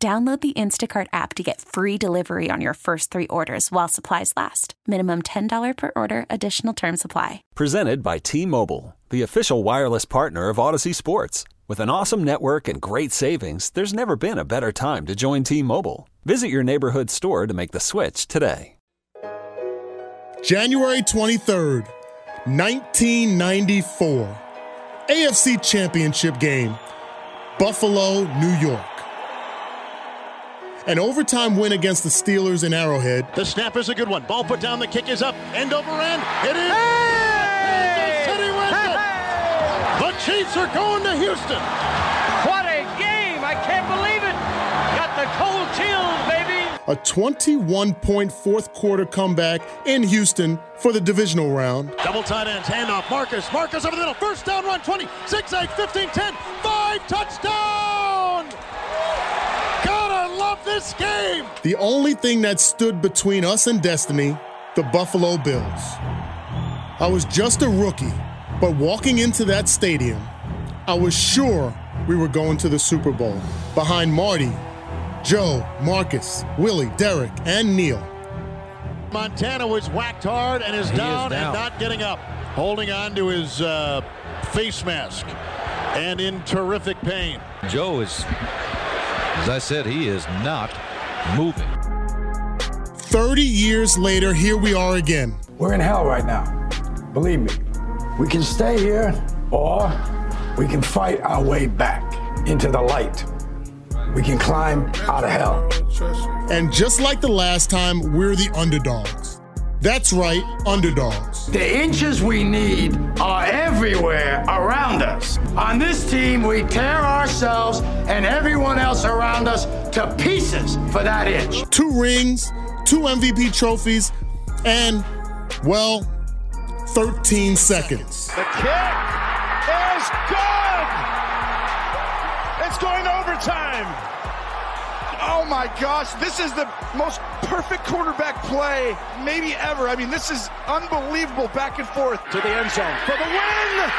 Download the Instacart app to get free delivery on your first three orders while supplies last. Minimum $10 per order, additional term supply. Presented by T Mobile, the official wireless partner of Audacy Sports. With an awesome network and great savings, there's never been a better time to join T Mobile. Visit your neighborhood store to make the switch today. January 23rd, 1994. AFC Championship game, Buffalo, New York. An overtime win against the Steelers in Arrowhead. The snap is a good one. Ball put down. The kick is up. End over end. It is. Hey! Kansas City wins Hey! it. The Chiefs are going to Houston. What a game! I can't believe it. Got the cold chills, baby. A 21 point fourth quarter comeback in Houston for the divisional round. Double tight ends. Handoff. Marcus. Marcus over the middle. First down run. 20. 6, 8, 15, 10. 5. Touchdown. Gotta love this game. The only thing that stood between us and destiny, the Buffalo Bills. I was just a rookie, but walking into that stadium, I was sure we were going to the Super Bowl behind Marty, Joe, Marcus, Willie, Derek, and Neil. Montana was whacked hard and is, He is down, down. and not getting up. Holding on to his uh, face mask and in terrific pain. Joe is, as I said, he is not moving. 30 years later, here we are again. We're in hell right now. Believe me. We can stay here or we can fight our way back into the light. We can climb out of hell. And just like the last time, we're the underdogs. That's right, underdogs. The inches we need are everywhere around us. On this team, we tear ourselves and everyone else around us to pieces for that inch. Two rings, two MVP trophies, and, well, 13 seconds. The kick is good. It's going to overtime. Oh my gosh, this is the most perfect quarterback play maybe ever. I mean, this is unbelievable back and forth to the end zone for the win.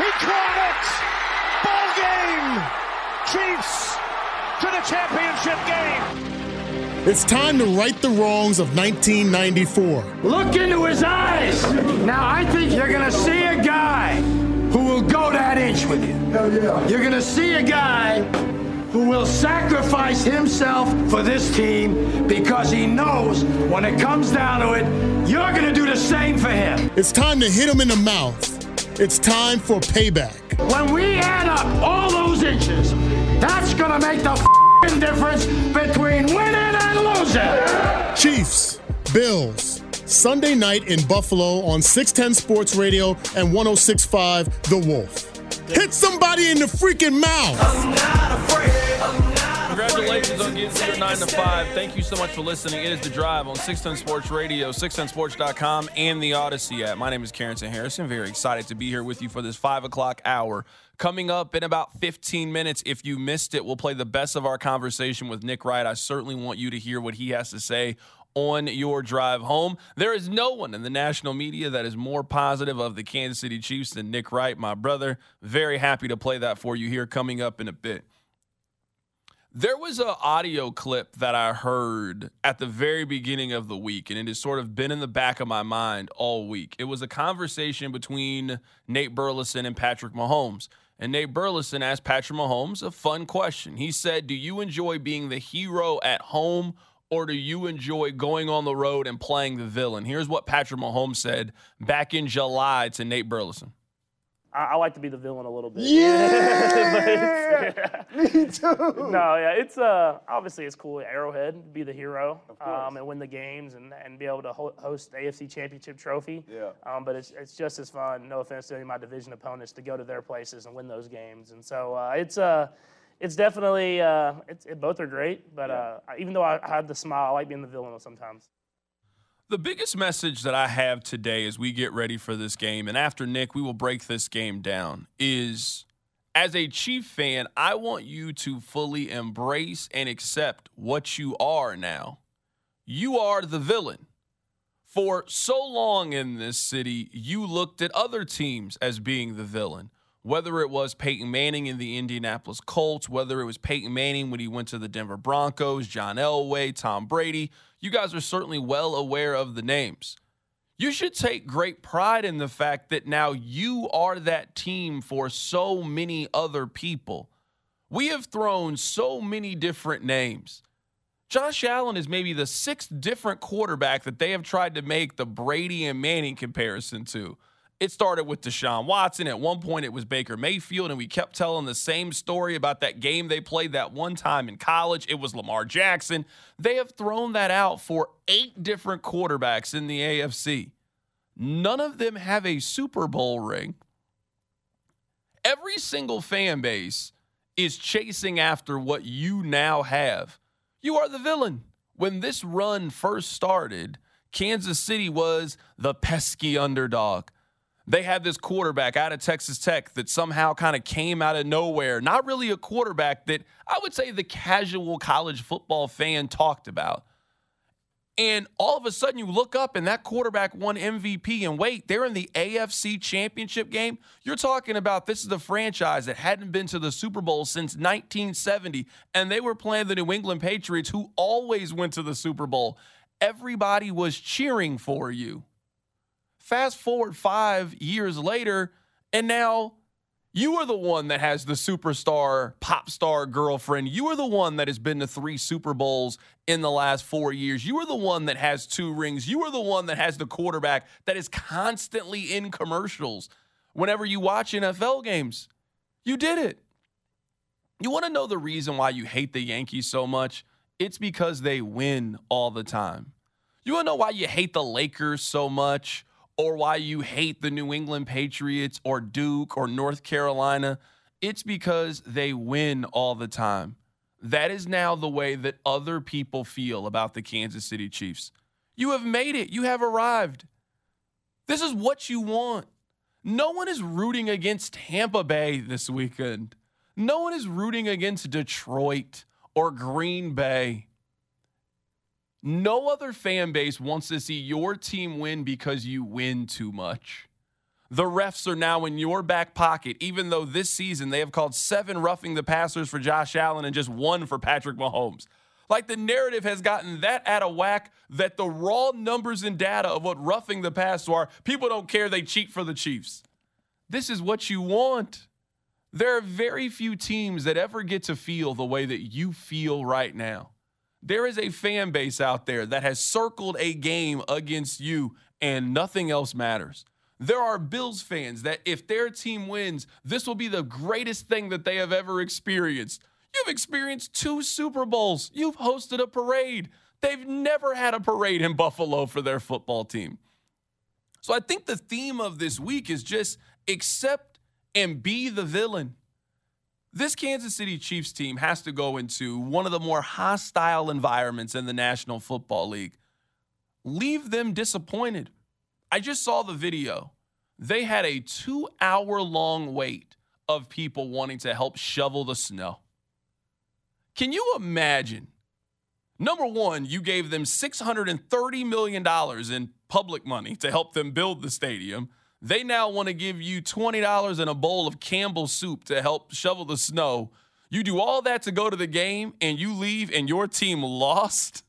He caught it. Ball game. Chiefs to the championship game. It's time to right the wrongs of 1994. Look into his eyes. Now, I think you're going to see a guy who will go that inch with you. Hell yeah. You're going to see a guy who will sacrifice himself for this team because he knows when it comes down to it, you're going to do the same for him. It's time to hit him in the mouth. It's time for payback. When we add up all those inches, that's going to make the fing difference between winning and losing. Chiefs, Bills, Sunday night in Buffalo on 610 Sports Radio and 1065 The Wolf. Hit somebody in the freaking mouth. Congratulations on getting your 9 to 5. Thank you so much for listening. It is The Drive on 610 Sports Radio, 610sports.com, and the Audacy app. My name is Carrington Harrison. Very excited to be here with you for this 5 o'clock hour. Coming up in about 15 minutes, if you missed it, we'll play the best of our conversation with Nick Wright. I certainly want you to hear what he has to say on your drive home. There is no one in the national media that is more positive of the Kansas City Chiefs than Nick Wright, my brother. Very happy to play that for you here coming up in a bit. There was an audio clip that I heard at the very beginning of the week, and it has sort of been in the back of my mind all week. It was a conversation between Nate Burleson and Patrick Mahomes. And Nate Burleson asked Patrick Mahomes a fun question. He said, Do you enjoy being the hero at home, or do you enjoy going on the road and playing the villain? Here's what Patrick Mahomes said back in July to Nate Burleson. I, I like to be the villain a little bit. Yeah! But it's- Me too. no, yeah, it's uh obviously it's cool. at Arrowhead, to be the hero, um, and win the games, and, and be able to ho- host the AFC Championship trophy. Yeah. Um, but it's it's just as fun. No offense to any of my division opponents to go to their places and win those games. And so uh, it's uh it's definitely uh, it's, it, both are great, but uh, even though I, I have the smile, I like being the villain sometimes. The biggest message that I have today as we get ready for this game, and after Nick, we will break this game down, is as a Chief fan, I want you to fully embrace and accept what you are now. You are the villain. For so long in this city, you looked at other teams as being the villain. Whether it was Peyton Manning in the Indianapolis Colts, whether it was Peyton Manning when he went to the Denver Broncos, John Elway, Tom Brady, you guys are certainly well aware of the names. You should take great pride in the fact that now you are that team for so many other people. We have thrown so many different names. Josh Allen is maybe the sixth different quarterback that they have tried to make the Brady and Manning comparison to. It started with Deshaun Watson. At one point, it was Baker Mayfield, and we kept telling the same story about that game they played that one time in college. It was Lamar Jackson. They have thrown that out for eight different quarterbacks in the AFC. None of them have a Super Bowl ring. Every single fan base is chasing after what you now have. You are the villain. When this run first started, Kansas City was the pesky underdog. They had this quarterback out of Texas Tech that somehow kind of came out of nowhere. Not really a quarterback that I would say the casual college football fan talked about. And all of a sudden, you look up and that quarterback won MVP. And wait, they're in the AFC championship game. You're talking about this is the franchise that hadn't been to the Super Bowl since 1970. And they were playing the New England Patriots, who always went to the Super Bowl. Everybody was cheering for you. Fast forward five years later, and now you are the one that has the superstar, pop star girlfriend. You are the one that has been to three Super Bowls in the last four years. You are the one that has two rings. You are the one that has the quarterback that is constantly in commercials whenever you watch NFL games. You did it. You want to know the reason why you hate the Yankees so much? It's because they win all the time. You want to know why you hate the Lakers so much? Or why you hate the New England Patriots or Duke or North Carolina. It's because they win all the time. That is now the way that other people feel about the Kansas City Chiefs. You have made it, you have arrived. This is what you want. No one is rooting against Tampa Bay this weekend. No one is rooting against Detroit or Green Bay. No other fan base wants to see your team win because you win too much. The refs are now in your back pocket, even though this season they have called seven roughing the passers for Josh Allen and just one for Patrick Mahomes. Like the narrative has gotten that out of whack that the raw numbers and data of what roughing the pass are, people don't care. They cheat for the Chiefs. This is what you want. There are very few teams that ever get to feel the way that you feel right now. There is a fan base out there that has circled a game against you and nothing else matters. There are Bills fans that if their team wins, this will be the greatest thing that they have ever experienced. You've experienced two Super Bowls. You've hosted a parade. They've never had a parade in Buffalo for their football team. So I think the theme of this week is just accept and be the villain. This Kansas City Chiefs team has to go into one of the more hostile environments in the National Football League. Leave them disappointed. I just saw the video. They had a two hour long wait of people wanting to help shovel the snow. Can you imagine? Number one, you gave them $630 million in public money to help them build the stadium. They now want to give you $20 in a bowl of Campbell's soup to help shovel the snow. You do all that to go to the game and you leave and your team lost.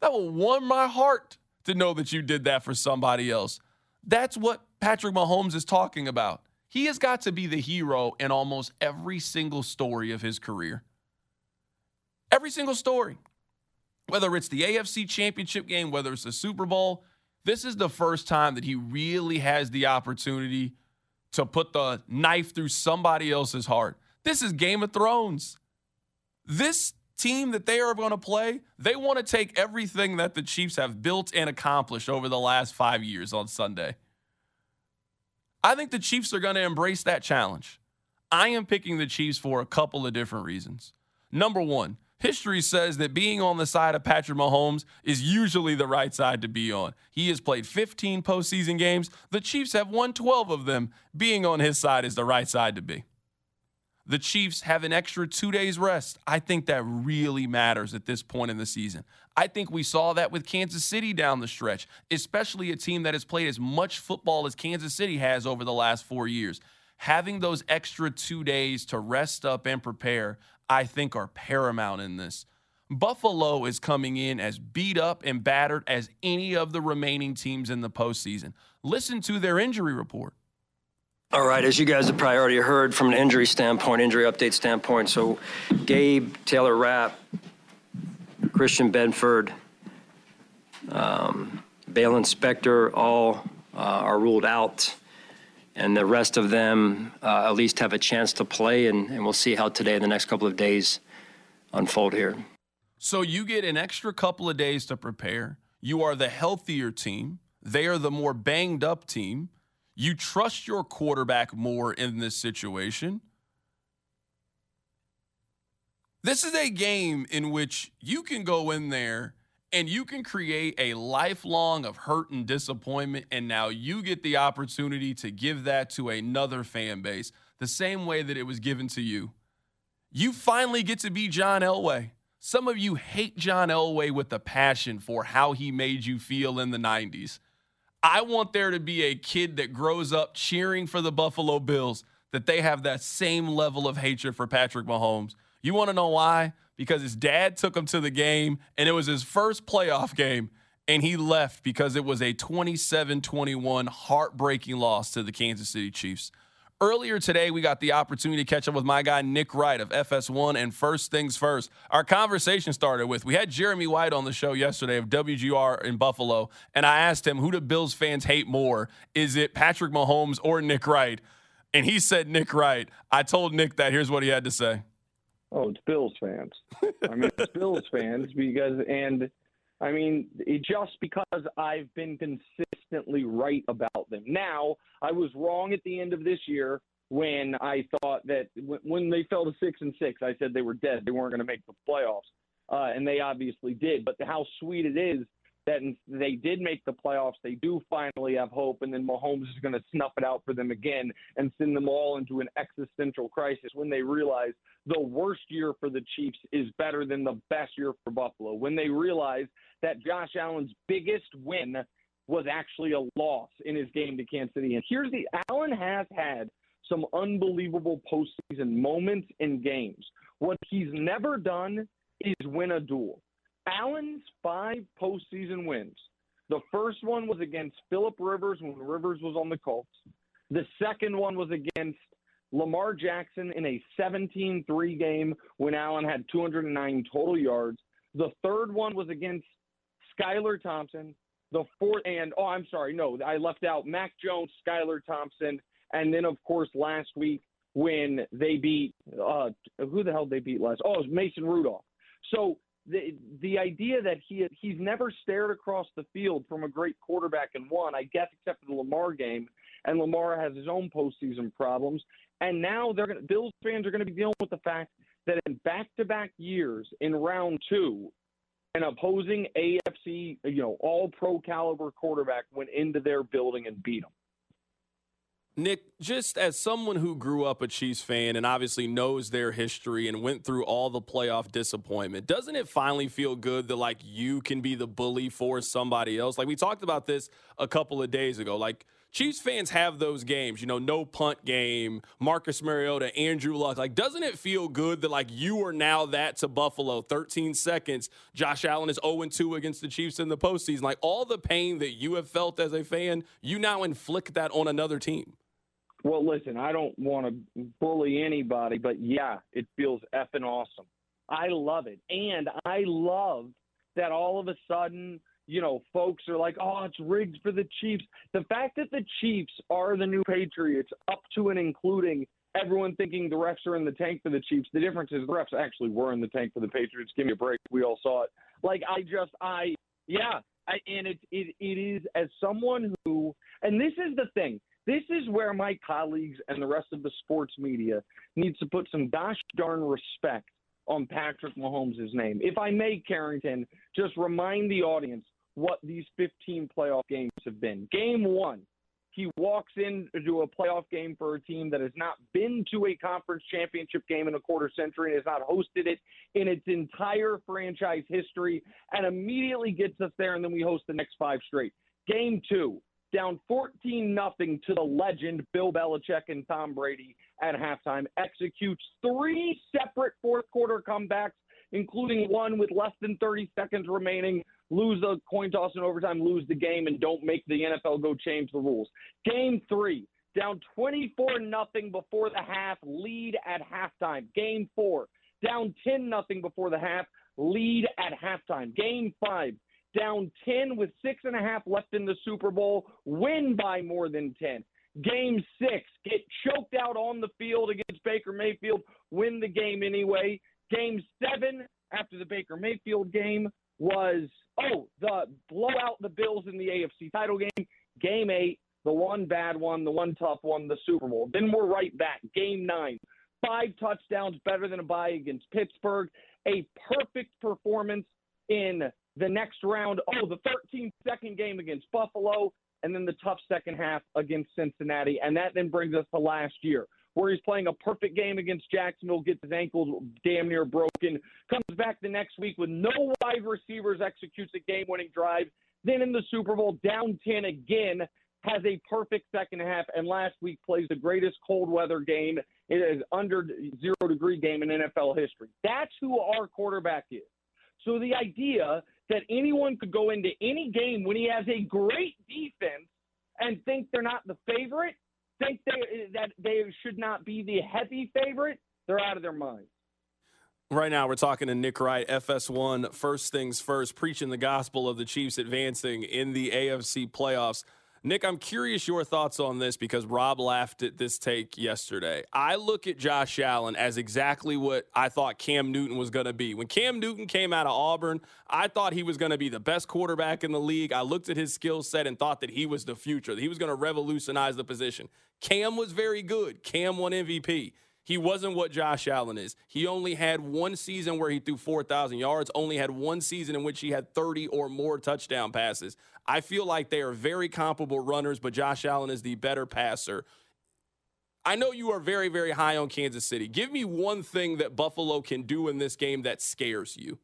That will warm my heart to know that you did that for somebody else. That's what Patrick Mahomes is talking about. He has got to be the hero in almost every single story of his career. Every single story. Whether it's the AFC championship game, whether it's the Super Bowl, this is the first time that he really has the opportunity to put the knife through somebody else's heart. This is Game of Thrones. This team that they are going to play, they want to take everything that the Chiefs have built and accomplished over the last five years on Sunday. I think the Chiefs are going to embrace that challenge. I am picking the Chiefs for a couple of different reasons. Number one, history says that being on the side of Patrick Mahomes is usually the right side to be on. He has played 15 postseason games. The Chiefs have won 12 of them. Being on his side is the right side to be. The Chiefs have an extra two days rest. I think that really matters at this point in the season. I think we saw that with Kansas City down the stretch, especially a team that has played as much football as Kansas City has over the last four years. Having those extra two days to rest up and prepare, I think, are paramount in this. Buffalo is coming in as beat up and battered as any of the remaining teams in the postseason. Listen to their injury report. All right, as you guys have probably already heard from an injury standpoint, injury update standpoint, so Gabe, Taylor Rapp, Christian Benford, um, Baylon Spector, all uh, are ruled out. And the rest of them uh, at least have a chance to play, and, and we'll see how today and the next couple of days unfold here. So you get an extra couple of days to prepare. You are the healthier team. They are the more banged up team. You trust your quarterback more in this situation. This is a game in which you can go in there and you can create a lifelong of hurt and disappointment. And now you get the opportunity to give that to another fan base the same way that it was given to you. You finally get to be John Elway. Some of you hate John Elway with a passion for how he made you feel in the 90s. I want there to be a kid that grows up cheering for the Buffalo Bills, that they have that same level of hatred for Patrick Mahomes. You want to know why? Because his dad took him to the game, and it was his first playoff game, and he left because it was a 27 21 heartbreaking loss to the Kansas City Chiefs. Earlier today, we got the opportunity to catch up with my guy, Nick Wright of FS1 and First Things First. Our conversation started with we had Jeremy White on the show yesterday of WGR in Buffalo, and I asked him, who do Bills fans hate more? Is it Patrick Mahomes or Nick Wright? And he said Nick Wright. I told Nick that. Here's what he had to say. Oh, it's Bills fans. I mean, it's Bills fans because, and I mean, just because I've been consistently right about them. Now, I was wrong at the end of this year when I thought that when they fell to six and six, I said they were dead. They weren't going to make the playoffs, uh, and they obviously did. But how sweet it is that they did make the playoffs. They do finally have hope, and then Mahomes is going to snuff it out for them again and send them all into an existential crisis when they realize the worst year for the Chiefs is better than the best year for Buffalo. When they realize that Josh Allen's biggest win was actually a loss in his game to Kansas City. And here's the Allen has had some unbelievable postseason moments in games. What he's never done is win a duel. Allen's five postseason wins. The first one was against Philip Rivers when Rivers was on the Colts. The second one was against Lamar Jackson in a 17 3 game when Allen had 209 total yards. The third one was against Skylar Thompson. The fourth, and oh, I'm sorry, no, I left out Mac Jones, Skylar Thompson, and then, of course, last week when they beat, uh, who the hell they beat last? Oh, it was Mason Rudolph. So the the idea that he he's never stared across the field from a great quarterback and won, I guess, except for the Lamar game, and Lamar has his own postseason problems. And now they're going Bills fans are going to be dealing with the fact that in back-to-back years, in round two, an opposing AFC, you know, all pro caliber quarterback went into their building and beat them. Nick, just as someone who grew up a Chiefs fan and obviously knows their history and went through all the playoff disappointment, doesn't it finally feel good that like you can be the bully for somebody else? Like we talked about this a couple of days ago. Like Chiefs fans have those games, you know, no punt game, Marcus Mariota, Andrew Luck. Like, doesn't it feel good that like you are now that to Buffalo? 13 seconds. Josh Allen is 0-2 against the Chiefs in the postseason. Like all the pain that you have felt as a fan, you now inflict that on another team. Well, listen, I don't want to bully anybody, but yeah, it feels effing awesome. I love it. And I love that all of a sudden, you know, folks are like, oh, it's rigged for the Chiefs. The fact that the Chiefs are the new Patriots, up to and including everyone thinking the refs are in the tank for the Chiefs, the difference is the refs actually were in the tank for the Patriots. Give me a break. We all saw it. Like, I just, I, yeah. I, and it, it, it is as someone who, and this is the thing This is where my colleagues and the rest of the sports media needs to put some gosh darn respect on Patrick Mahomes' name. If I may, Carrington, just remind the audience what these 15 playoff games have been. Game one, he walks into a playoff game for a team that has not been to a conference championship game in a quarter century and has not hosted it in its entire franchise history and immediately gets us there, and then we host the next five straight. Game two, down 14 nothing to the legend Bill Belichick and Tom Brady at halftime, executes three separate fourth quarter comebacks, including one with less than 30 seconds remaining, lose the coin toss in overtime, lose the game, and don't make the NFL go change the rules. Game three, down 24 nothing before the half, lead at halftime. Game four, down 10 nothing before the half, lead at halftime. Game five, down 10 with six and a half left in the Super Bowl, win by more than 10. Game six, get choked out on the field against Baker Mayfield, win the game anyway. Game seven, after the Baker Mayfield game, was oh, the blowout the Bills in the AFC title game. Game eight, the one bad one, the one tough one, the Super Bowl. Then we're right back. Game nine, five touchdowns better than a bye against Pittsburgh. A perfect performance in the next round. Oh, the 13 second game against Buffalo, and then the tough second half against Cincinnati. And that then brings us to last year, where he's playing a perfect game against Jacksonville, gets his ankle damn near broken, comes back the next week with no wide receivers, executes a game winning drive. Then in the Super Bowl, down 10 again, has a perfect second half, and last week plays the greatest cold weather game. It is under zero degree game in NFL history. That's who our quarterback is. So the idea that anyone could go into any game when he has a great defense and think they're not the favorite, think they, that they should not be the heavy favorite, they're out of their minds. Right now, we're talking to Nick Wright, FS1. First things first, preaching the gospel of the Chiefs advancing in the AFC playoffs. Nick, I'm curious your thoughts on this because Rob laughed at this take yesterday. I look at Josh Allen as exactly what I thought Cam Newton was going to be. When Cam Newton came out of Auburn, I thought he was going to be the best quarterback in the league. I looked at his skill set and thought that he was the future, he was going to revolutionize the position. Cam was very good. Cam won MVP. He wasn't what Josh Allen is. He only had one season where he threw 4,000 yards, only had one season in which he had 30 or more touchdown passes. I feel like they are very comparable runners, but Josh Allen is the better passer. I know you are very, very high on Kansas City. Give me one thing that Buffalo can do in this game that scares you.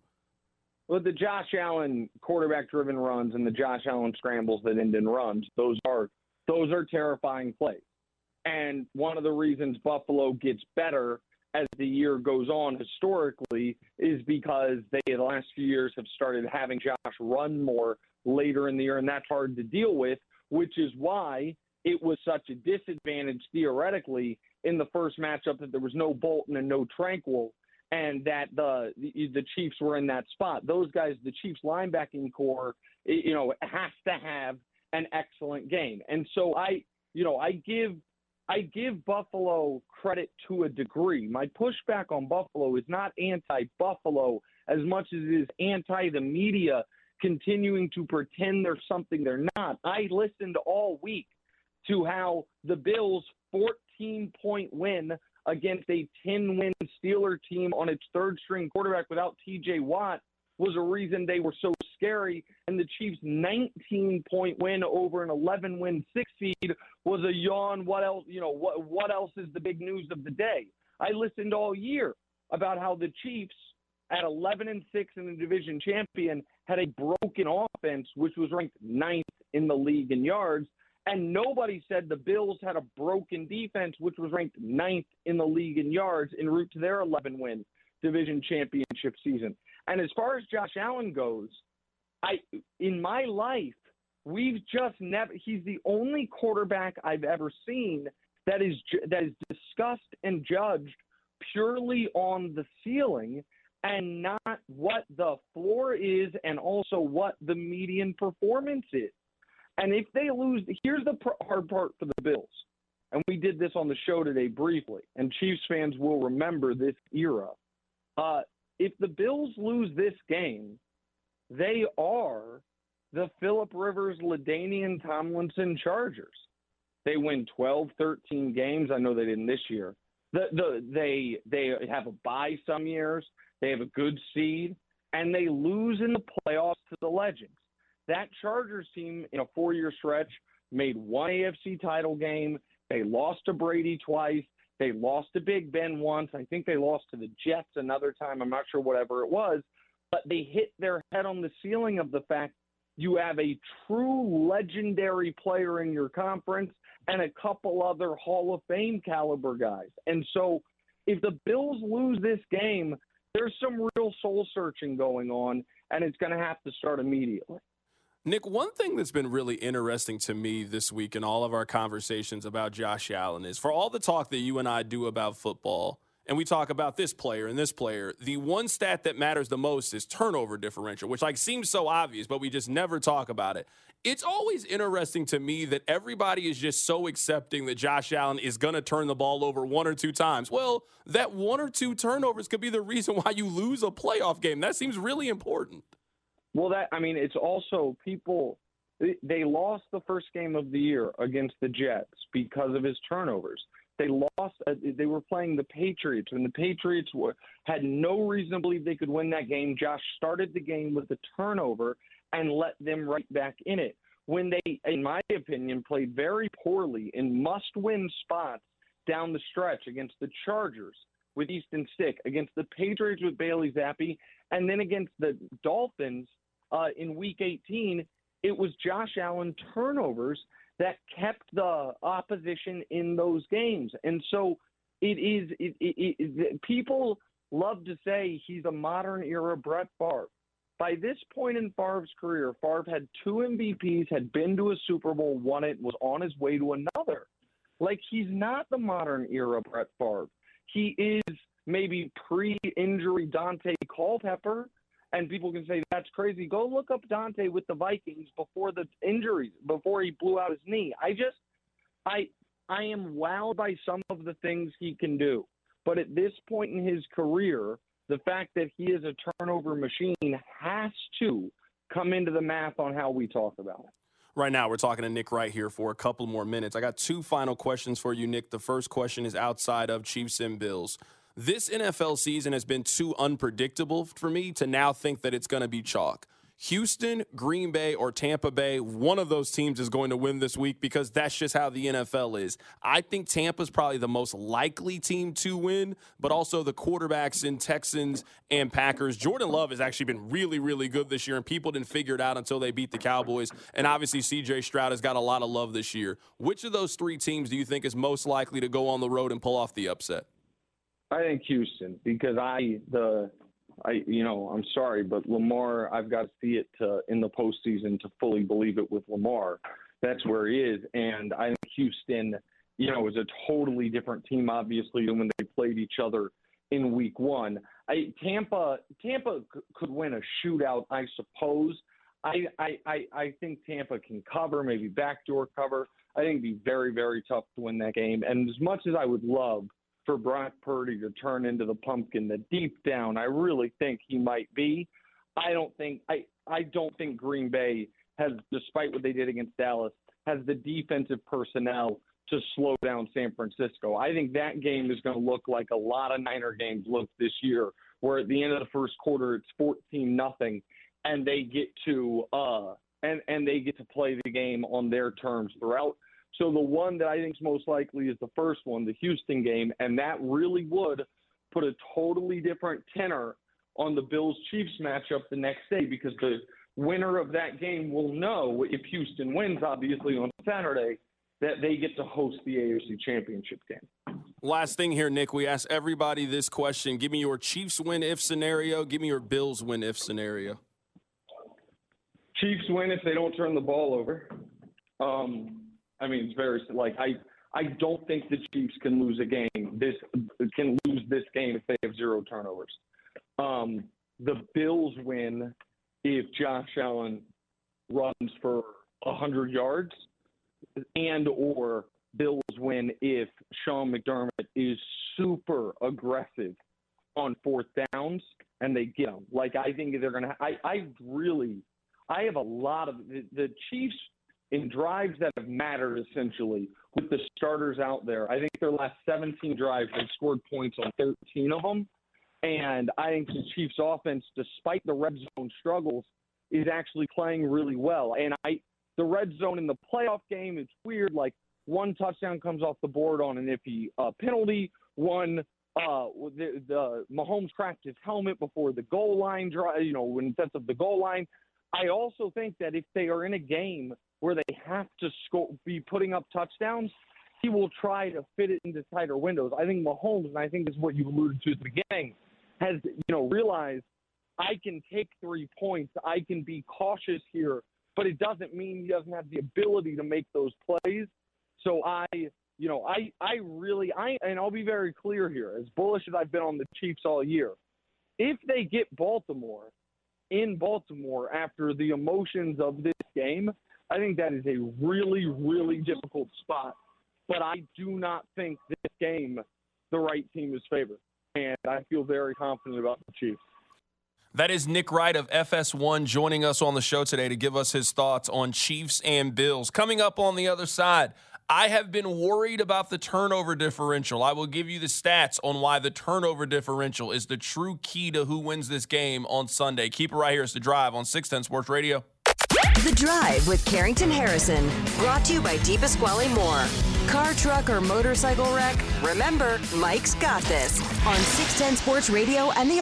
Well, the Josh Allen quarterback-driven runs and the Josh Allen scrambles that end in runs, those are those are terrifying plays. And one of the reasons Buffalo gets better as the year goes on historically is because they, the last few years, have started having Josh run more later in the year, and that's hard to deal with, which is why it was such a disadvantage theoretically in the first matchup that there was no Bolton and no Tranquill, and that the the Chiefs were in that spot. Those guys, the Chiefs linebacking corps, you know, has to have an excellent game, and so I, you know, I give I give Buffalo credit to a degree. My pushback on Buffalo is not anti Buffalo as much as it is anti the media continuing to pretend they're something they're not. I listened all week to how the Bills' 14 point win against a 10 win Steeler team on its third string quarterback without TJ Watt was a reason they were so scary. And the Chiefs' 19 point win over an 11 win six seed was a yawn. What else? You know, what, what else is the big news of the day? I listened all year about how the Chiefs, at 11 and 6 in the division champion, had a broken offense, which was ranked ninth in the league in yards. And nobody said the Bills had a broken defense, which was ranked ninth in the league in yards en route to their 11 win division championship season. And as far as Josh Allen goes, I in my life, we've just never he's the only quarterback I've ever seen that is that is discussed and judged purely on the ceiling and not what the floor is and also what the median performance is. And if they lose, here's the hard part for the Bills. And we did this on the show today briefly, and Chiefs fans will remember this era. Uh, if the Bills lose this game, they are the Philip Rivers, LaDainian Tomlinson Chargers. they win 12, 13 games. I know they didn't this year. The, the, they they have a bye some years. They have a good seed, and they lose in the playoffs to the Legends. That Chargers team in a four-year stretch made one AFC title game. They lost to Brady twice. They lost to Big Ben once. I think they lost to the Jets another time. I'm not sure whatever it was, but they hit their head on the ceiling of the fact you have a true legendary player in your conference and a couple other Hall of Fame caliber guys. And so if the Bills lose this game, there's some real soul searching going on, and it's going to have to start immediately. Nick, one thing that's been really interesting to me this week in all of our conversations about Josh Allen is for all the talk that you and I do about football, and we talk about this player and this player, the one stat that matters the most is turnover differential, which like seems so obvious, but we just never talk about it. It's always interesting to me that everybody is just so accepting that Josh Allen is going to turn the ball over one or two times. Well, that one or two turnovers could be the reason why you lose a playoff game. That seems really important. Well, that I mean, it's also people. They lost the first game of the year against the Jets because of his turnovers. They lost. Uh, they were playing the Patriots, and the Patriots were, had no reason to believe they could win that game. Josh started the game with a turnover and let them right back in it. When they, in my opinion, played very poorly in must-win spots down the stretch against the Chargers with Easton Stick, against the Patriots with Bailey Zappe, and then against the Dolphins – uh, in Week 18, it was Josh Allen turnovers that kept the opposition in those games. And so it is, it, it, it, people love to say he's a modern era Brett Favre. By this point in Favre's career, Favre had two MVPs, had been to a Super Bowl, won it, was on his way to another. Like he's not the modern era Brett Favre. He is maybe pre-injury Daunte Culpepper, and people can say that's crazy. Go look up Daunte with the Vikings before the injuries, before he blew out his knee. I just, I, I am wowed by some of the things he can do. But at this point in his career, the fact that he is a turnover machine has to come into the math on how we talk about it. Right now, we're talking to Nick right here for a couple more minutes. I got two final questions for you, Nick. The first question is outside of Chiefs and Bills this NFL season has been too unpredictable for me to now think that it's going to be chalk. Houston, Green Bay, or Tampa Bay, one of those teams is going to win this week because that's just how the NFL is. I think Tampa's probably the most likely team to win, but also the quarterbacks in Texans and Packers. Jordan Love has actually been really, really good this year, and people didn't figure it out until they beat the Cowboys. And obviously, CJ Stroud has got a lot of love this year. Which of those three teams do you think is most likely to go on the road and pull off the upset? I think Houston because I the I you know I'm sorry, but Lamar I've got to see it to, in the postseason to fully believe it with Lamar. That's where he is, and I think Houston, you know, is a totally different team obviously than when they played each other in Week One. I Tampa Tampa could win a shootout, I suppose. I, I, I, I think Tampa can cover, maybe backdoor cover. I think it'd be very, very tough to win that game. And as much as I would love for Brock Purdy to turn into the pumpkin that deep down I really think he might be. I don't think I I don't think Green Bay has despite what they did against Dallas has the defensive personnel to slow down San Francisco. I think that game is going to look like a lot of Niner games look this year where at the end of the first quarter it's 14 nothing and they get to uh and and they get to play the game on their terms throughout so the one that I think is most likely is the first one, the Houston game, and that really would put a totally different tenor on the Bills Chiefs matchup the next day because the winner of that game will know if Houston wins, obviously on Saturday, that they get to host the AFC Championship game. Last thing here, Nick, we ask everybody this question. Give me your Chiefs win if scenario. Give me your Bills win if scenario. Chiefs win if they don't turn the ball over. Um, I mean, it's very like I I don't think the Chiefs can lose a game. This can lose this game if they have zero turnovers. Um, the Bills win if Josh Allen runs for hundred yards, and or Bills win if Sean McDermott is super aggressive on fourth downs and they get them. Like I think they're gonna. I I really, I have a lot of the, the Chiefs in drives that have mattered essentially with the starters out there. I think their last 17 drives, they scored points on 13 of them. And I think the Chiefs offense, despite the red zone struggles, is actually playing really well. And I the red zone in the playoff game, it's weird. Like one touchdown comes off the board on an iffy uh, penalty. One, uh, the, the Mahomes cracked his helmet before the goal line. Drive, you know, in sets of the goal line. I also think that if they are in a game where they have to score, be putting up touchdowns, he will try to fit it into tighter windows. I think Mahomes, and I think this is what you alluded to at the beginning, has you know realized I can take three points. I can be cautious here, but it doesn't mean he doesn't have the ability to make those plays. So I, you know, I, I really, I, and I'll be very clear here, as bullish as I've been on the Chiefs all year, if they get Baltimore in Baltimore after the emotions of this game, I think that is a really, really difficult spot. But I do not think this game the right team is favored. And I feel very confident about the Chiefs. That is Nick Wright of FS1 joining us on the show today to give us his thoughts on Chiefs and Bills. Coming up on the other side, I have been worried about the turnover differential. I will give you the stats on why the turnover differential is the true key to who wins this game on Sunday. Keep it right here. It's the drive on 610 Sports Radio. The Drive with Carrington Harrison, brought to you by DiPasquale Moore. Car, truck, or motorcycle wreck? Remember, Mike's got this on 610 Sports Radio and the.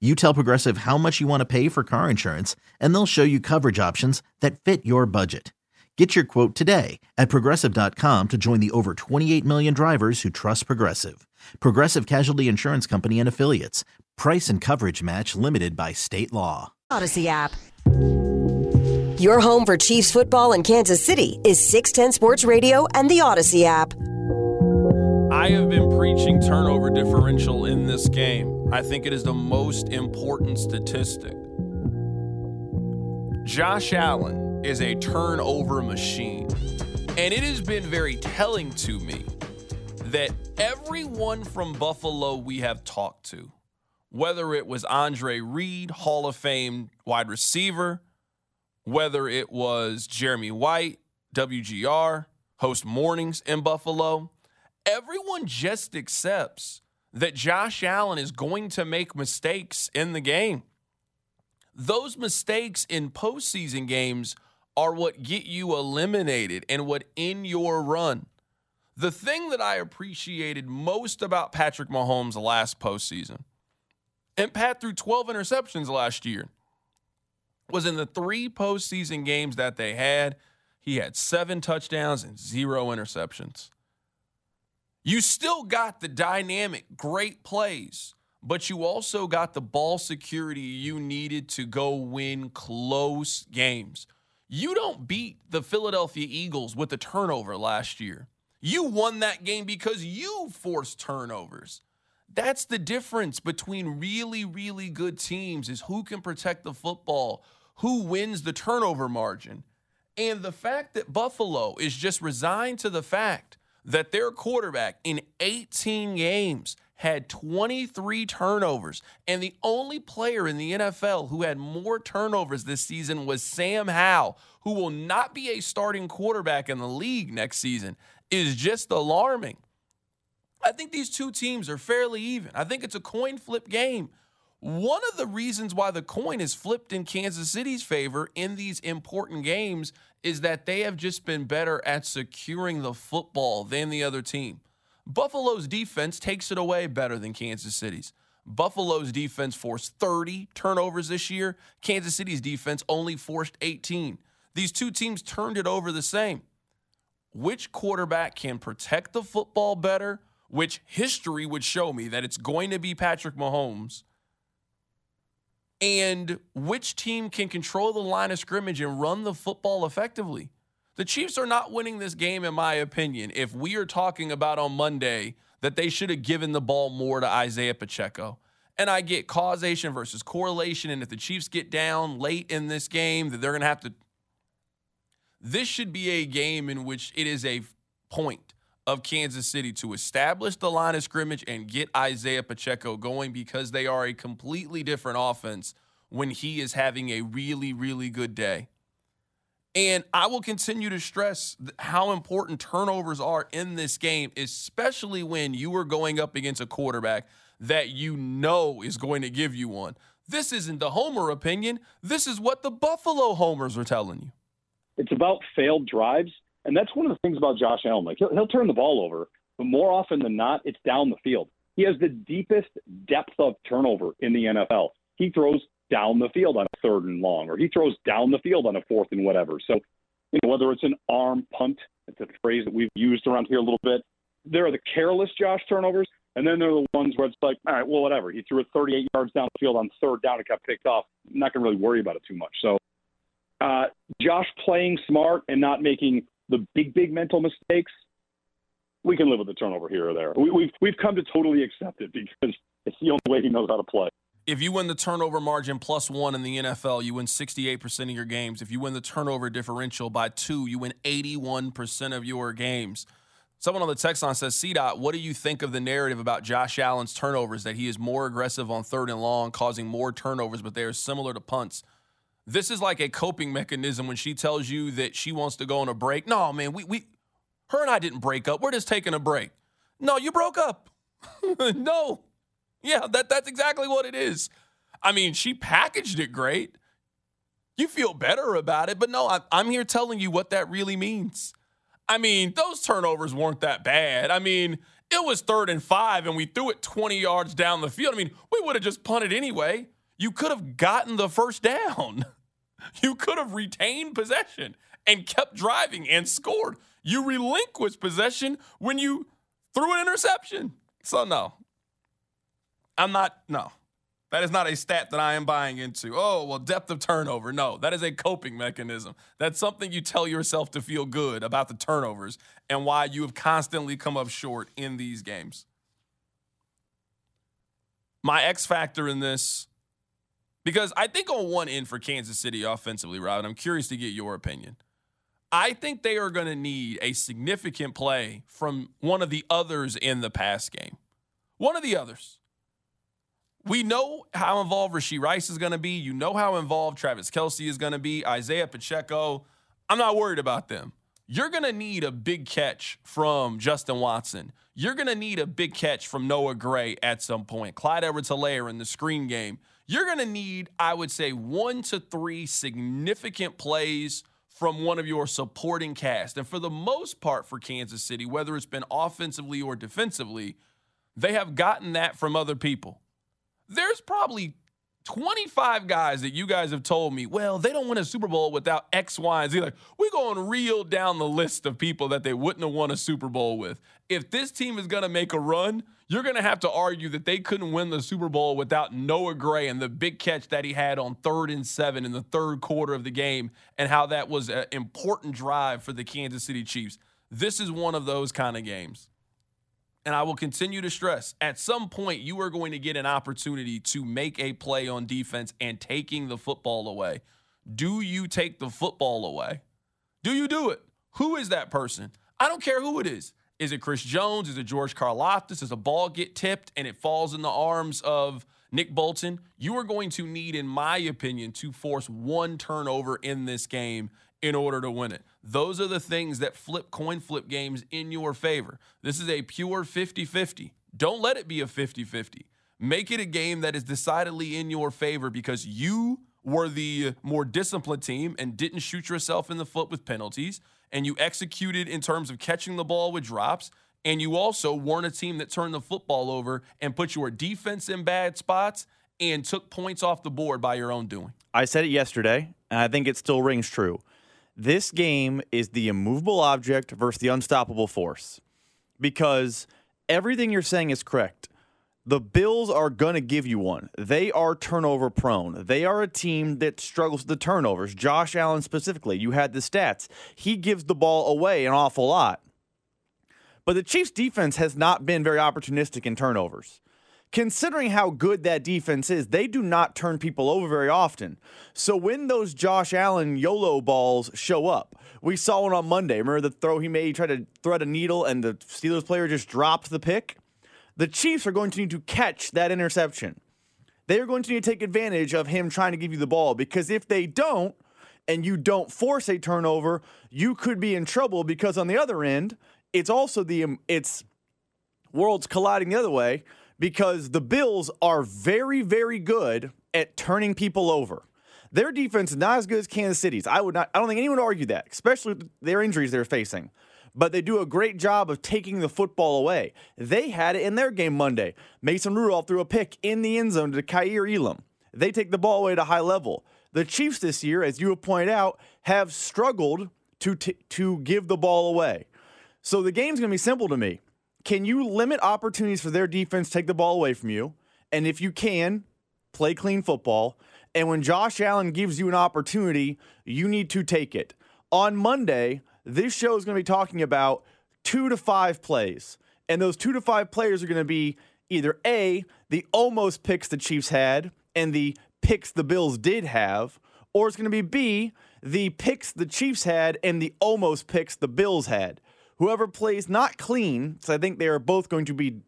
you tell Progressive how much you want to pay for car insurance, and they'll show you coverage options that fit your budget. Get your quote today at progressive.com to join the over 28 million drivers who trust Progressive. Progressive Casualty Insurance Company and Affiliates. Price and coverage match limited by state law. Audacy app. Your home for Chiefs football in Kansas City is 610 Sports Radio and the Audacy app. I have been preaching turnover differential in this game. I think it is the most important statistic. Josh Allen is a turnover machine. And it has been very telling to me that everyone from Buffalo we have talked to, whether it was Andre Reed, Hall of Fame wide receiver, whether it was Jeremy White, WGR, host mornings in Buffalo, everyone just accepts that Josh Allen is going to make mistakes in the game. Those mistakes in postseason games are what get you eliminated and what in your run. The thing that I appreciated most about Patrick Mahomes last postseason, and Pat threw 12 interceptions last year, was in the three postseason games that they had, he had seven touchdowns and zero interceptions. You still got the dynamic, great plays, but you also got the ball security you needed to go win close games. You don't beat the Philadelphia Eagles with a turnover last year. You won that game because you forced turnovers. That's the difference between really, really good teams is who can protect the football, who wins the turnover margin. And the fact that Buffalo is just resigned to the fact that their quarterback in 18 games had 23 turnovers. And the only player in the NFL who had more turnovers this season was Sam Howell, who will not be a starting quarterback in the league next season, is just alarming. I think these two teams are fairly even. I think it's a coin flip game. One of the reasons why the coin is flipped in Kansas City's favor in these important games is that they have just been better at securing the football than the other team. Buffalo's defense takes it away better than Kansas City's. Buffalo's defense forced 30 turnovers this year. Kansas City's defense only forced 18. These two teams turned it over the same. Which quarterback can protect the football better? Which history would show me that it's going to be Patrick Mahomes and which team can control the line of scrimmage and run the football effectively. The Chiefs are not winning this game, in my opinion, if we are talking about on Monday that they should have given the ball more to Isaiah Pacheco. And I get causation versus correlation. And if the Chiefs get down late in this game, that they're going to have to. This should be a game in which it is a point of Kansas City to establish the line of scrimmage and get Isaiah Pacheco going because they are a completely different offense when he is having a really, really good day. And I will continue to stress how important turnovers are in this game, especially when you are going up against a quarterback that you know is going to give you one. This isn't the Homer opinion. This is what the Buffalo Homers are telling you. It's about failed drives and that's one of the things about Josh Allen. Like he'll, he'll turn the ball over, but more often than not, it's down the field. He has the deepest depth of turnover in the NFL. He throws down the field on a third and long, or he throws down the field on a fourth and whatever. So, you know, whether it's an arm punt, it's a phrase that we've used around here a little bit. There are the careless Josh turnovers, and then there are the ones where it's like, all right, well, whatever. He threw it 38 yards down the field on third down and got picked off. I'm not going to really worry about it too much. So, uh, Josh playing smart and not making the big, big mental mistakes, we can live with the turnover here or there. We, we've we've come to totally accept it because it's the only way he knows how to play. If you win the turnover margin plus one in the NFL, you win 68% of your games. If you win the turnover differential by two, you win 81% of your games. Someone on the text line says, CDOT, what do you think of the narrative about Josh Allen's turnovers, that he is more aggressive on third and long, causing more turnovers, but they are similar to punts? This is like a coping mechanism when she tells you that she wants to go on a break. No, man, we we her and I didn't break up. We're just taking a break. No, you broke up. no. Yeah, that that's exactly what it is. I mean, she packaged it great. You feel better about it, but no, I, I'm here telling you what that really means. I mean, those turnovers weren't that bad. I mean, it was third and five, and we threw it 20 yards down the field. I mean, we would have just punted anyway. You could have gotten the first down. You could have retained possession and kept driving and scored. You relinquished possession when you threw an interception. So, no, I'm not, no. That is not a stat that I am buying into. Oh, well, depth of turnover. No, that is a coping mechanism. That's something you tell yourself to feel good about the turnovers and why you have constantly come up short in these games. My X factor in this because I think on one end for Kansas City offensively, Robin, I'm curious to get your opinion. I think they are going to need a significant play from one of the others in the pass game. One of the others. We know how involved Rashee Rice is going to be. You know how involved Travis Kelce is going to be, Isaiah Pacheco. I'm not worried about them. You're going to need a big catch from Justin Watson. You're going to need a big catch from Noah Gray at some point. Clyde Edwards Helaire in the screen game you're going to need, I would say, one to three significant plays from one of your supporting cast. And for the most part for Kansas City, whether it's been offensively or defensively, they have gotten that from other people. There's probably 25 guys that you guys have told me, well, they don't win a Super Bowl without X, Y, and Z. Like, we're going to reel down the list of people that they wouldn't have won a Super Bowl with. If this team is going to make a run, you're going to have to argue that they couldn't win the Super Bowl without Noah Gray and the big catch that he had on third and seven in the third quarter of the game and how that was an important drive for the Kansas City Chiefs. This is one of those kind of games and I will continue to stress at some point you are going to get an opportunity to make a play on defense and taking the football away. Do you take the football away? Do you do it? Who is that person? I don't care who it is. Is it Chris Jones? Is it George Karlaftis? Does a ball get tipped and it falls in the arms of Nick Bolton? You are going to need, in my opinion, to force one turnover in this game in order to win it. Those are the things that flip coin flip games in your favor. This is a pure 50 50. Don't let it be a 50 50. Make it a game that is decidedly in your favor because you were the more disciplined team and didn't shoot yourself in the foot with penalties and you executed in terms of catching the ball with drops. And you also weren't a team that turned the football over and put your defense in bad spots and took points off the board by your own doing. I said it yesterday, and I think it still rings true. This game is the immovable object versus the unstoppable force because everything you're saying is correct. The Bills are going to give you one. They are turnover prone. They are a team that struggles with the turnovers. Josh Allen specifically, you had the stats. He gives the ball away an awful lot. But the Chiefs defense has not been very opportunistic in turnovers. Considering how good that defense is, they do not turn people over very often. So when those Josh Allen YOLO balls show up, we saw one on Monday. Remember the throw he made? He tried to thread a needle and the Steelers player just dropped the pick? the Chiefs are going to need to catch that interception. They are going to need to take advantage of him trying to give you the ball because if they don't, and you don't force a turnover, you could be in trouble because on the other end, it's also the um, it's worlds colliding the other way because the Bills are very very good at turning people over. Their defense is not as good as Kansas City's. I would not I don't think anyone would argue that, especially with their injuries they're facing but they do a great job of taking the football away. They had it in their game Monday. Mason Rudolph threw a pick in the end zone to Kaiir Elam. They take the ball away at a high level. The Chiefs this year, as you have pointed out, have struggled to, t- to give the ball away. So the game's going to be simple to me. Can you limit opportunities for their defense to take the ball away from you? And if you can, play clean football. And when Josh Allen gives you an opportunity, you need to take it. On Monday, this show is going to be talking about two to five plays. And those two to five players are going to be either A, the almost picks the Chiefs had and the picks the Bills did have, or it's going to be B, the picks the Chiefs had and the almost picks the Bills had. Whoever plays not clean, so I think they are both going to be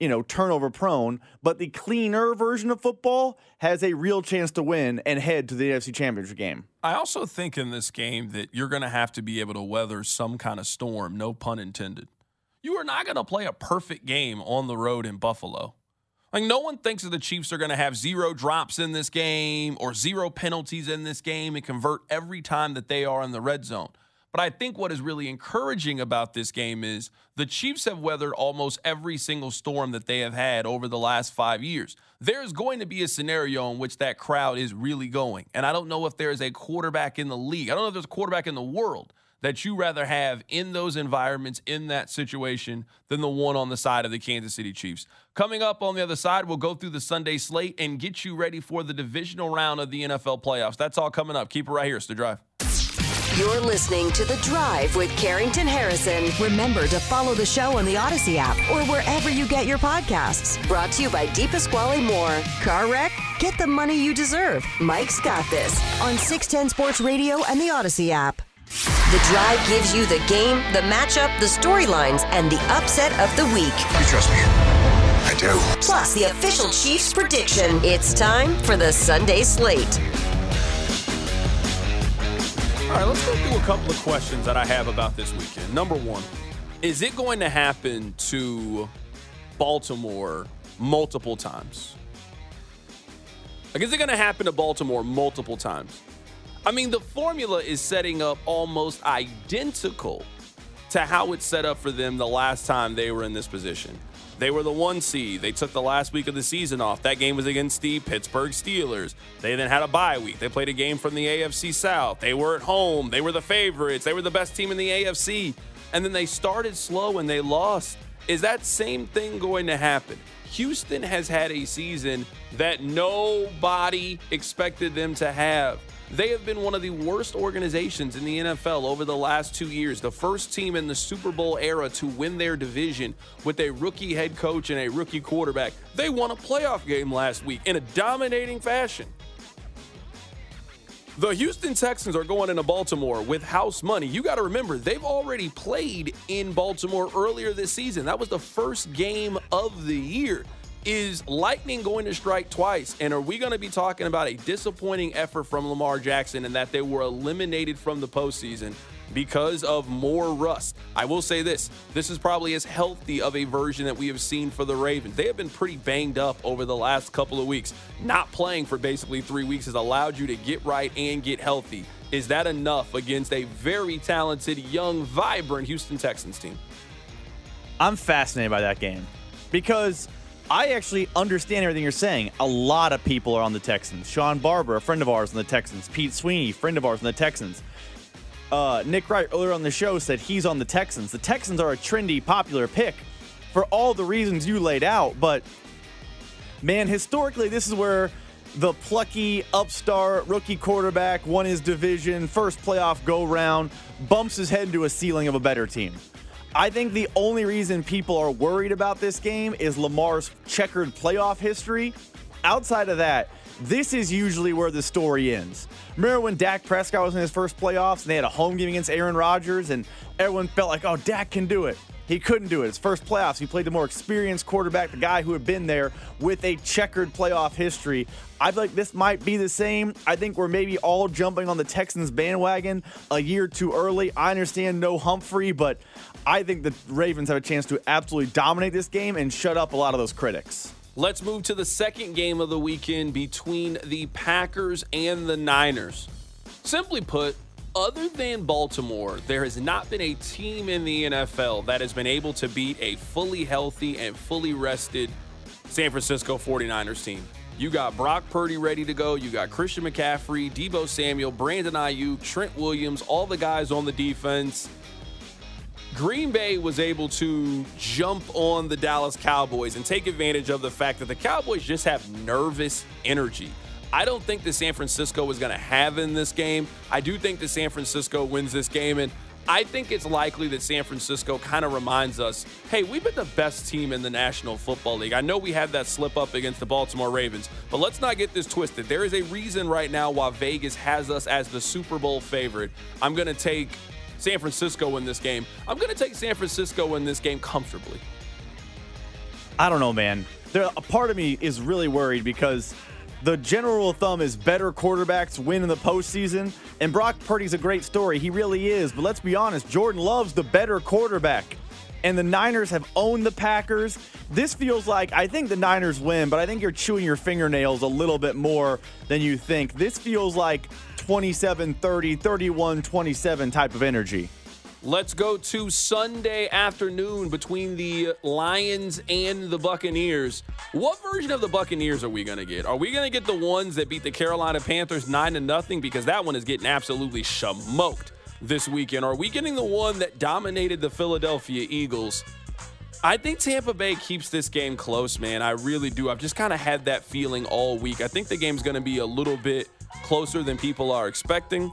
you know, turnover prone, but the cleaner version of football has a real chance to win and head to the NFC Championship game. I also think in this game that you're going to have to be able to weather some kind of storm, no pun intended. You are not going to play a perfect game on the road in Buffalo. Like, no one thinks that the Chiefs are going to have zero drops in this game or zero penalties in this game and convert every time that they are in the red zone. But I think what is really encouraging about this game is the Chiefs have weathered almost every single storm that they have had over the last five years. There's going to be a scenario in which that crowd is really going. And I don't know if there is a quarterback in the league, I don't know if there's a quarterback in the world that you rather have in those environments, in that situation, than the one on the side of the Kansas City Chiefs. Coming up on the other side, we'll go through the Sunday slate and get you ready for the divisional round of the NFL playoffs. That's all coming up. Keep it right here. It's the drive. You're listening to The Drive with Carrington Harrison. Remember to follow the show on the Audacy app or wherever you get your podcasts. Brought to you by DiPasquale Moore. Car wreck? Get the money you deserve. Mike's got this on 610 Sports Radio and the Audacy app. The Drive gives you the game, the matchup, the storylines, and the upset of the week. You trust me? I do. Plus, the official Chiefs prediction. It's time for the Sunday slate. All right, let's go through a couple of questions that I have about this weekend. Number one, is it going to happen to Baltimore multiple times? Like, is it going to happen to Baltimore multiple times? I mean, the formula is setting up almost identical to how it set up for them the last time they were in this position. They were the one seed. They took the last week of the season off. That game was against the Pittsburgh Steelers. They then had a bye week. They played a game from the AFC South. They were at home. They were the favorites. They were the best team in the AFC. And then they started slow and they lost. Is that same thing going to happen? Houston has had a season that nobody expected them to have. They have been one of the worst organizations in the NFL over the last two years. The first team in the Super Bowl era to win their division with a rookie head coach and a rookie quarterback. They won a playoff game last week in a dominating fashion. The Houston Texans are going into Baltimore with house money. You got to remember, they've already played in Baltimore earlier this season. That was the first game of the year. Is Lightning going to strike twice? And are we going to be talking about a disappointing effort from Lamar Jackson and that they were eliminated from the postseason because of more rust? I will say this this is probably as healthy of a version that we have seen for the Ravens. They have been pretty banged up over the last couple of weeks. Not playing for basically three weeks has allowed you to get right and get healthy. Is that enough against a very talented, young, vibrant Houston Texans team? I'm fascinated by that game because I actually understand everything you're saying. A lot of people are on the Texans. Sean Barber, a friend of ours on the Texans. Pete Sweeney, friend of ours on the Texans. Uh, Nick Wright earlier on the show said he's on the Texans. The Texans are a trendy, popular pick for all the reasons you laid out. But man, historically, this is where the plucky upstart rookie quarterback won his division, first playoff go round, bumps his head into a ceiling of a better team. I think the only reason people are worried about this game is Lamar's checkered playoff history. Outside of that, this is usually where the story ends. Remember when Dak Prescott was in his first playoffs and they had a home game against Aaron Rodgers and everyone felt like, oh, Dak can do it. He couldn't do it. His first playoffs, he played the more experienced quarterback, the guy who had been there with a checkered playoff history. I feel like this might be the same. I think we're maybe all jumping on the Texans bandwagon a year too early. I understand no Humphrey, but I think the Ravens have a chance to absolutely dominate this game and shut up a lot of those critics. Let's move to the second game of the weekend between the Packers and the Niners. Simply put, other than Baltimore, there has not been a team in the NFL that has been able to beat a fully healthy and fully rested San Francisco 49ers team. You got Brock Purdy ready to go. You got Christian McCaffrey, Deebo Samuel, Brandon Aiyuk, Trent Williams, all the guys on the defense. Green Bay was able to jump on the Dallas Cowboys and take advantage of the fact that the Cowboys just have nervous energy. I don't think that San Francisco is going to have in this game. I do think that San Francisco wins this game, and I think it's likely that San Francisco kind of reminds us hey, we've been the best team in the National Football League. I know we had that slip up against the Baltimore Ravens, but let's not get this twisted. There is a reason right now why Vegas has us as the Super Bowl favorite. I'm going to take San Francisco in this game. I'm going to take San Francisco in this game comfortably. I don't know, man. There, a part of me is really worried because the general thumb is better quarterbacks win in the postseason. And Brock Purdy's a great story. He really is. But let's be honest, Jordan Love's the better quarterback. And the Niners have owned the Packers. This feels like I think the Niners win, but I think you're chewing your fingernails a little bit more than you think. This feels like 27 30, 31 27 type of energy. Let's go to Sunday afternoon between the Lions and the Buccaneers. What version of the Buccaneers are we going to get? Are we going to get the ones that beat the Carolina Panthers 9 to nothing because that one is getting absolutely smoked this weekend? Are we getting the one that dominated the Philadelphia Eagles? I think Tampa Bay keeps this game close, man. I really do. I've just kind of had that feeling all week. I think the game's going to be a little bit closer than people are expecting.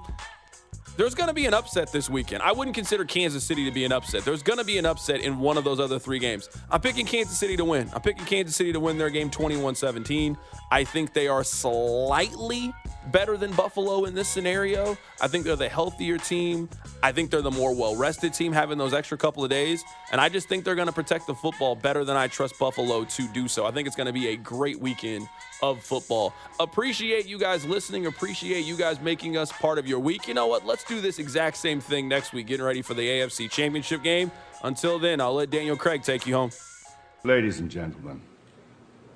There's going to be an upset this weekend. I wouldn't consider Kansas City to be an upset. There's going to be an upset in one of those other three games. I'm picking Kansas City to win. I'm picking Kansas City to win their game 21 17. I think they are slightly better than Buffalo in this scenario. I think they're the healthier team. I think they're the more well rested team having those extra couple of days. And I just think they're going to protect the football better than I trust Buffalo to do so. I think it's going to be a great weekend of football. Appreciate you guys listening. Appreciate you guys making us part of your week. You know what? Let's do this exact same thing next week, getting ready for the AFC Championship game. Until then, I'll let Daniel Craig take you home. Ladies and gentlemen,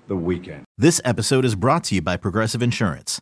the weekend. This episode is brought to you by Progressive Insurance.